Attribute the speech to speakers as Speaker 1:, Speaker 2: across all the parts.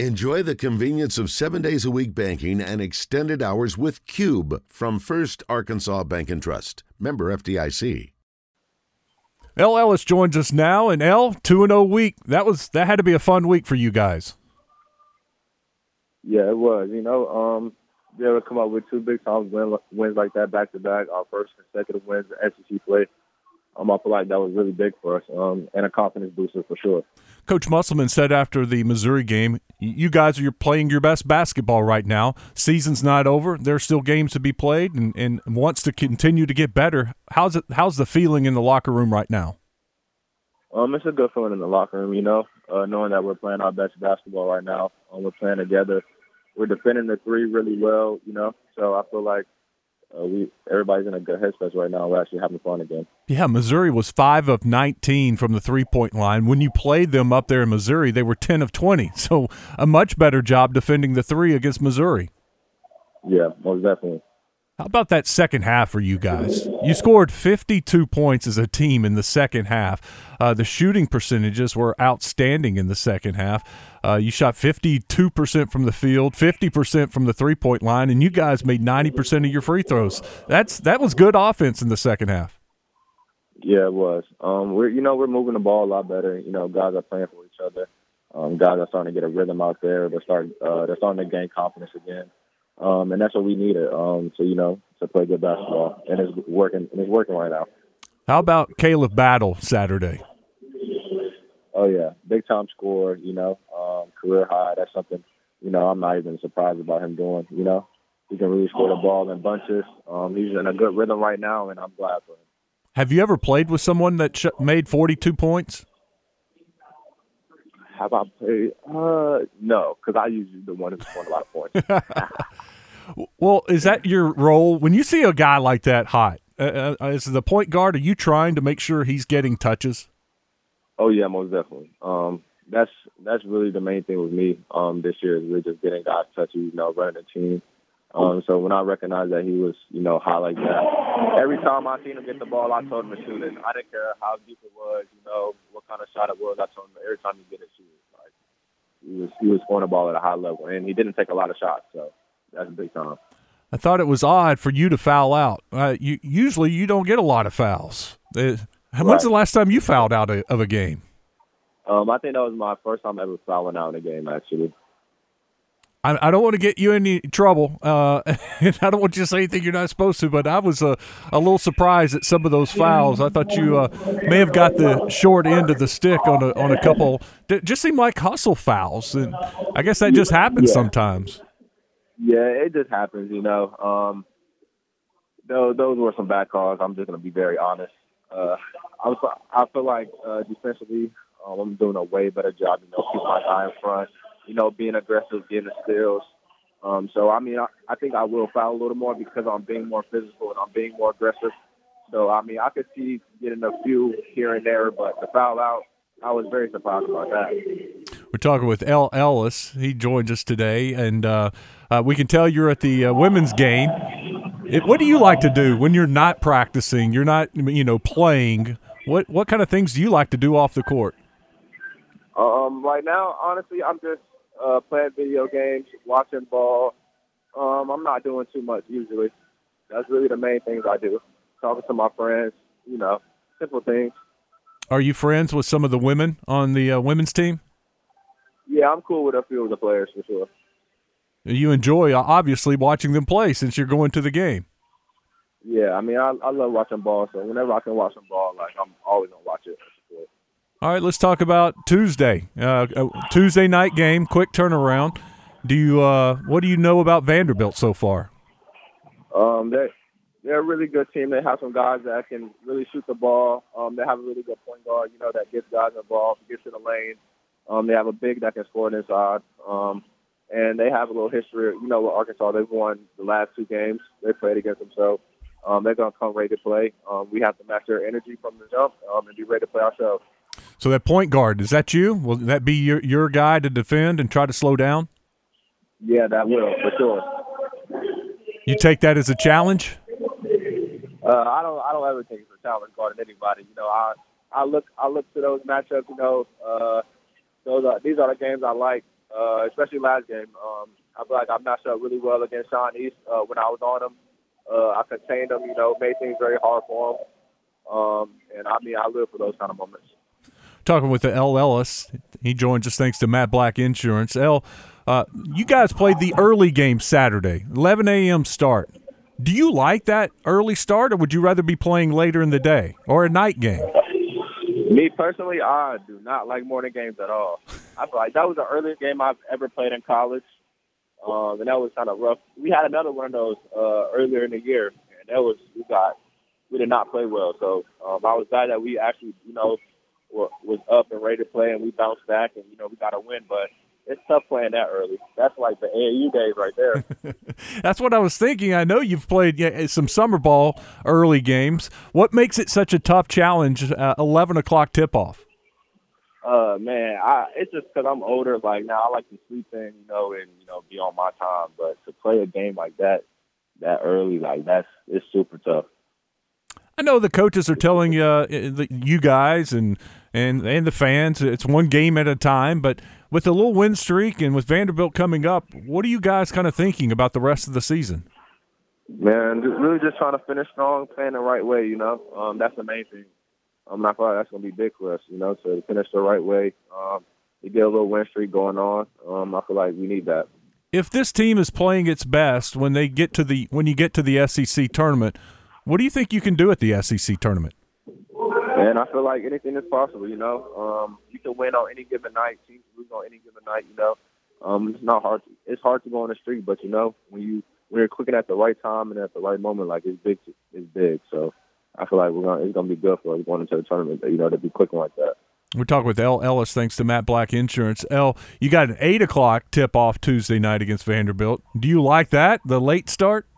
Speaker 1: Enjoy the convenience of seven days a week banking and extended hours with Cube from First Arkansas Bank and Trust. Member FDIC.
Speaker 2: El Ellis joins us now, and El two and zero week. That was that had to be a fun week for you guys.
Speaker 3: Yeah, it was. You know, um, be able to come up with two big time win, wins like that back to back, our first consecutive wins in SEC play. Um, I feel like that was really big for us, um, and a confidence booster for sure.
Speaker 2: Coach Musselman said after the Missouri game, "You guys are playing your best basketball right now. Season's not over. There's still games to be played, and, and wants to continue to get better. How's it? How's the feeling in the locker room right now?"
Speaker 3: Um, it's a good feeling in the locker room, you know, uh, knowing that we're playing our best basketball right now. Um, we're playing together. We're defending the three really well, you know. So I feel like uh, we everybody's in a good headspace right now. We're actually having fun again.
Speaker 2: Yeah, Missouri was five of nineteen from the three point line. When you played them up there in Missouri, they were ten of twenty. So a much better job defending the three against Missouri.
Speaker 3: Yeah, most definitely.
Speaker 2: How about that second half for you guys? You scored 52 points as a team in the second half. Uh, the shooting percentages were outstanding in the second half. Uh, you shot 52% from the field, 50% from the three point line, and you guys made 90% of your free throws. That's That was good offense in the second half.
Speaker 3: Yeah, it was. Um, we're you know we're moving the ball a lot better. You know, guys are playing for each other. Um, guys are starting to get a rhythm out there. They're starting uh, they're starting to gain confidence again. Um, and that's what we needed. Um, so you know, to play good basketball, and it's working. And it's working right now.
Speaker 2: How about Khalif Battle Saturday?
Speaker 3: Oh yeah, big time score. You know, um, career high. That's something. You know, I'm not even surprised about him doing. You know, he can really score the ball in bunches. Um, he's in a good rhythm right now, and I'm glad for him.
Speaker 2: Have you ever played with someone that sh- made 42 points?
Speaker 3: Have I played? Uh, no, because I usually the one who's scoring a lot of
Speaker 2: points. well, is that your role when you see a guy like that hot? Uh, uh, as the point guard, are you trying to make sure he's getting touches?
Speaker 3: Oh yeah, most definitely. Um, that's that's really the main thing with me um, this year is really just getting guys touches, you know, running the team. Um, so when I recognized that he was, you know, high like that, every time I seen him get the ball, I told him to shoot it. I didn't care how deep it was, you know, what kind of shot it was. I told him every time he get it, shoot it. Like he was, he was scoring the ball at a high level, and he didn't take a lot of shots, so that's a big time.
Speaker 2: I thought it was odd for you to foul out. Uh, you usually you don't get a lot of fouls. Uh, when's right. the last time you fouled out of a game?
Speaker 3: Um, I think that was my first time ever fouling out in a game, actually.
Speaker 2: I, I don't want to get you in any trouble, uh, and I don't want you to say anything you're not supposed to. But I was uh, a little surprised at some of those fouls. I thought you uh, may have got the short end of the stick on a on a couple. It just seemed like hustle fouls, and I guess that just happens yeah. sometimes.
Speaker 3: Yeah, it just happens, you know. Um, those, those were some bad calls. I'm just going to be very honest. Uh, I was, I feel like uh, defensively, um, I'm doing a way better job. You know, keep my eye in front you know, being aggressive, getting the steals. Um, so I mean, I, I think I will foul a little more because I'm being more physical and I'm being more aggressive. So I mean, I could see getting a few here and there, but the foul out, I was very surprised about that.
Speaker 2: We're talking with El Ellis. He joins us today, and uh, uh, we can tell you're at the uh, women's game. It, what do you like to do when you're not practicing? You're not, you know, playing. What what kind of things do you like to do off the court?
Speaker 3: Um, right now, honestly, I'm just uh, playing video games, watching ball. Um, I'm not doing too much usually. That's really the main things I do. Talking to my friends, you know, simple things.
Speaker 2: Are you friends with some of the women on the uh, women's team?
Speaker 3: Yeah, I'm cool with a few of the players for sure.
Speaker 2: You enjoy uh, obviously watching them play since you're going to the game.
Speaker 3: Yeah, I mean, I, I love watching ball. So whenever I can watch some ball, like I'm always gonna watch it.
Speaker 2: All right, let's talk about Tuesday. Uh, Tuesday night game, quick turnaround. Do you uh, what do you know about Vanderbilt so far?
Speaker 3: Um, they they're a really good team. They have some guys that can really shoot the ball. Um, they have a really good point guard, you know, that gets guys involved, gets in the lane. Um, they have a big that can score inside. Um, and they have a little history. You know, with Arkansas, they've won the last two games they played against them. So um, they're to come ready to play. Um, we have to match their energy from the jump um, and be ready to play ourselves.
Speaker 2: So that point guard is that you? Will that be your your guy to defend and try to slow down?
Speaker 3: Yeah, that will for sure.
Speaker 2: You take that as a challenge?
Speaker 3: Uh, I don't. I don't ever take it as a challenge guarding anybody. You know, I I look I look to those matchups. You know, uh, those are these are the games I like uh, especially last game. Um, I feel like I matched up really well against Sean East uh, when I was on him. Uh, I contained him, you know, made things very hard for him. Um, and I mean, I live for those kind of moments.
Speaker 2: Talking with the El Ellis, he joins us thanks to Matt Black Insurance. L, uh, you guys played the early game Saturday, 11 a.m. start. Do you like that early start, or would you rather be playing later in the day or a night game?
Speaker 3: Me personally, I do not like morning games at all. I feel like that was the earliest game I've ever played in college, um, and that was kind of rough. We had another one of those uh, earlier in the year, and that was we got we did not play well. So um, I was glad that we actually, you know, was up and ready to play, and we bounced back, and you know, we got a win. But it's tough playing that early. That's like the AAU days right there.
Speaker 2: That's what I was thinking. I know you've played yeah, some summer ball early games. What makes it such a tough challenge? Uh, Eleven o'clock tip off.
Speaker 3: Uh man, I it's just because I'm older. Like now, I like to sleep in, you know, and you know, be on my time. But to play a game like that that early, like that's it's super tough.
Speaker 2: I know the coaches are telling uh, you guys and and and the fans it's one game at a time, but with a little win streak and with Vanderbilt coming up, what are you guys kind of thinking about the rest of the season?
Speaker 3: Man, really just trying to finish strong, playing the right way. You know, um, that's the main thing. I'm not sure that's going to be big for us. You know, to finish the right way. Um, to get a little win streak going on. Um, I feel like we need that.
Speaker 2: If this team is playing its best when they get to the when you get to the SEC tournament, what do you think you can do at the SEC tournament?
Speaker 3: And I feel like anything is possible. You know, um, you can win on any given night. Teams lose on any given night. You know, um, it's not hard. To, it's hard to go on the street, but you know, when you when you're clicking at the right time and at the right moment, like it's big. It's big. So I feel like we're gonna it's gonna be good for us going into the tournament. You know, to be clicking like that.
Speaker 2: We're talking with El Ellis, thanks to Matt Black Insurance. L, you got an eight o'clock tip off Tuesday night against Vanderbilt. Do you like that? The late start?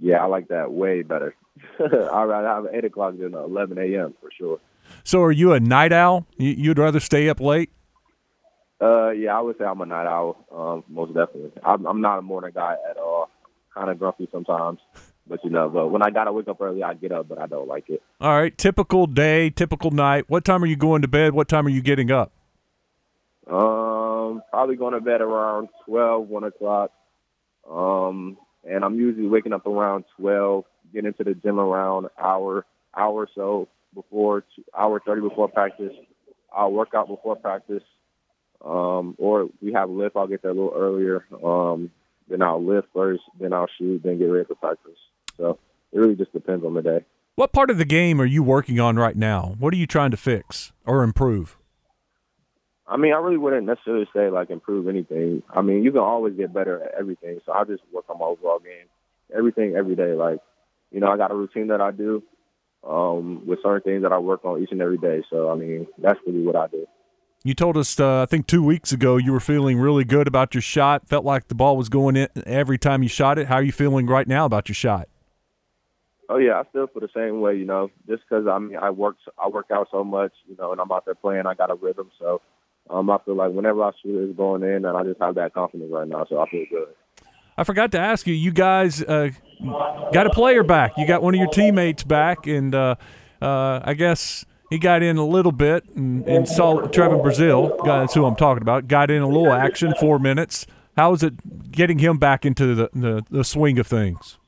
Speaker 3: Yeah, I like that way better. I'd rather have eight o'clock than eleven a.m. for sure.
Speaker 2: So, are you a night owl? You'd rather stay up late?
Speaker 3: Uh, yeah, I would say I'm a night owl. Um, most definitely. I'm, I'm not a morning guy at all. Kind of grumpy sometimes, but you know, but when I gotta wake up early, I get up, but I don't like it.
Speaker 2: All right, typical day, typical night. What time are you going to bed? What time are you getting up?
Speaker 3: Um, probably going to bed around twelve, one o'clock. Um, and I'm usually waking up around 12, getting into the gym around hour, hour or so before, hour 30 before practice. I'll work out before practice, um, or we have lift. I'll get there a little earlier. Um, then I'll lift first, then I'll shoot, then get ready for practice. So it really just depends on the day.
Speaker 2: What part of the game are you working on right now? What are you trying to fix or improve?
Speaker 3: I mean, I really wouldn't necessarily say like improve anything. I mean, you can always get better at everything. So I just work on my overall game, everything every day. Like, you know, I got a routine that I do um, with certain things that I work on each and every day. So I mean, that's really what I do.
Speaker 2: You told us, uh, I think two weeks ago, you were feeling really good about your shot. Felt like the ball was going in every time you shot it. How are you feeling right now about your shot?
Speaker 3: Oh yeah, I still feel the same way. You know, just because I mean, I work, I work out so much. You know, and I'm out there playing. I got a rhythm, so um, I feel like whenever I shoot, it's going in, and I just have that confidence right now, so I feel good.
Speaker 2: I forgot to ask you. You guys uh, got a player back. You got one of your teammates back, and uh, uh, I guess he got in a little bit and, and saw Trevon Brazile. That's who I'm talking about. Got in a little action, four minutes. How is it getting him back into the, the, the swing of things?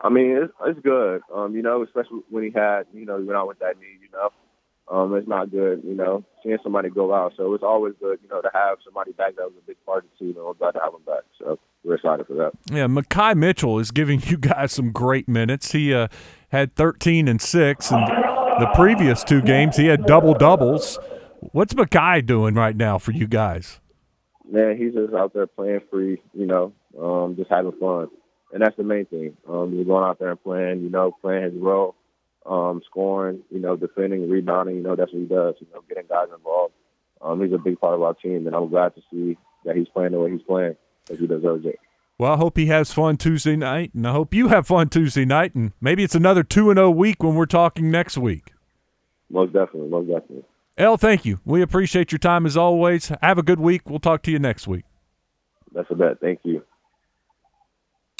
Speaker 3: I mean, it's, it's good. Um, you know, especially when he had, you know, he went out with that knee, you know, um, it's not good, you know, seeing somebody go out. So it's always good, you know, to have somebody back that was a big part of the team, and we're glad to have him back. So we're excited for that.
Speaker 2: Yeah, Makhi Mitchell is giving you guys some great minutes. He uh, had 13 and six, and the previous two games he had double doubles. What's Makhi doing right now for you guys?
Speaker 3: Man, he's just out there playing free, you know, um, just having fun, and that's the main thing. Um, he's going out there and playing, you know, playing his role um, scoring, you know, defending, rebounding. You know, that's what he does. You know, getting guys involved. Um, he's a big part of our team, and I'm glad to see that he's playing the way he's playing because he deserves it.
Speaker 2: Well, I hope he has fun Tuesday night, and I hope you have fun Tuesday night, and maybe it's another two and zero oh week when we're talking next week.
Speaker 3: Most definitely, most definitely.
Speaker 2: El, thank you. We appreciate your time as always. Have a good week. We'll talk to you next week.
Speaker 3: That's a bet. Thank you.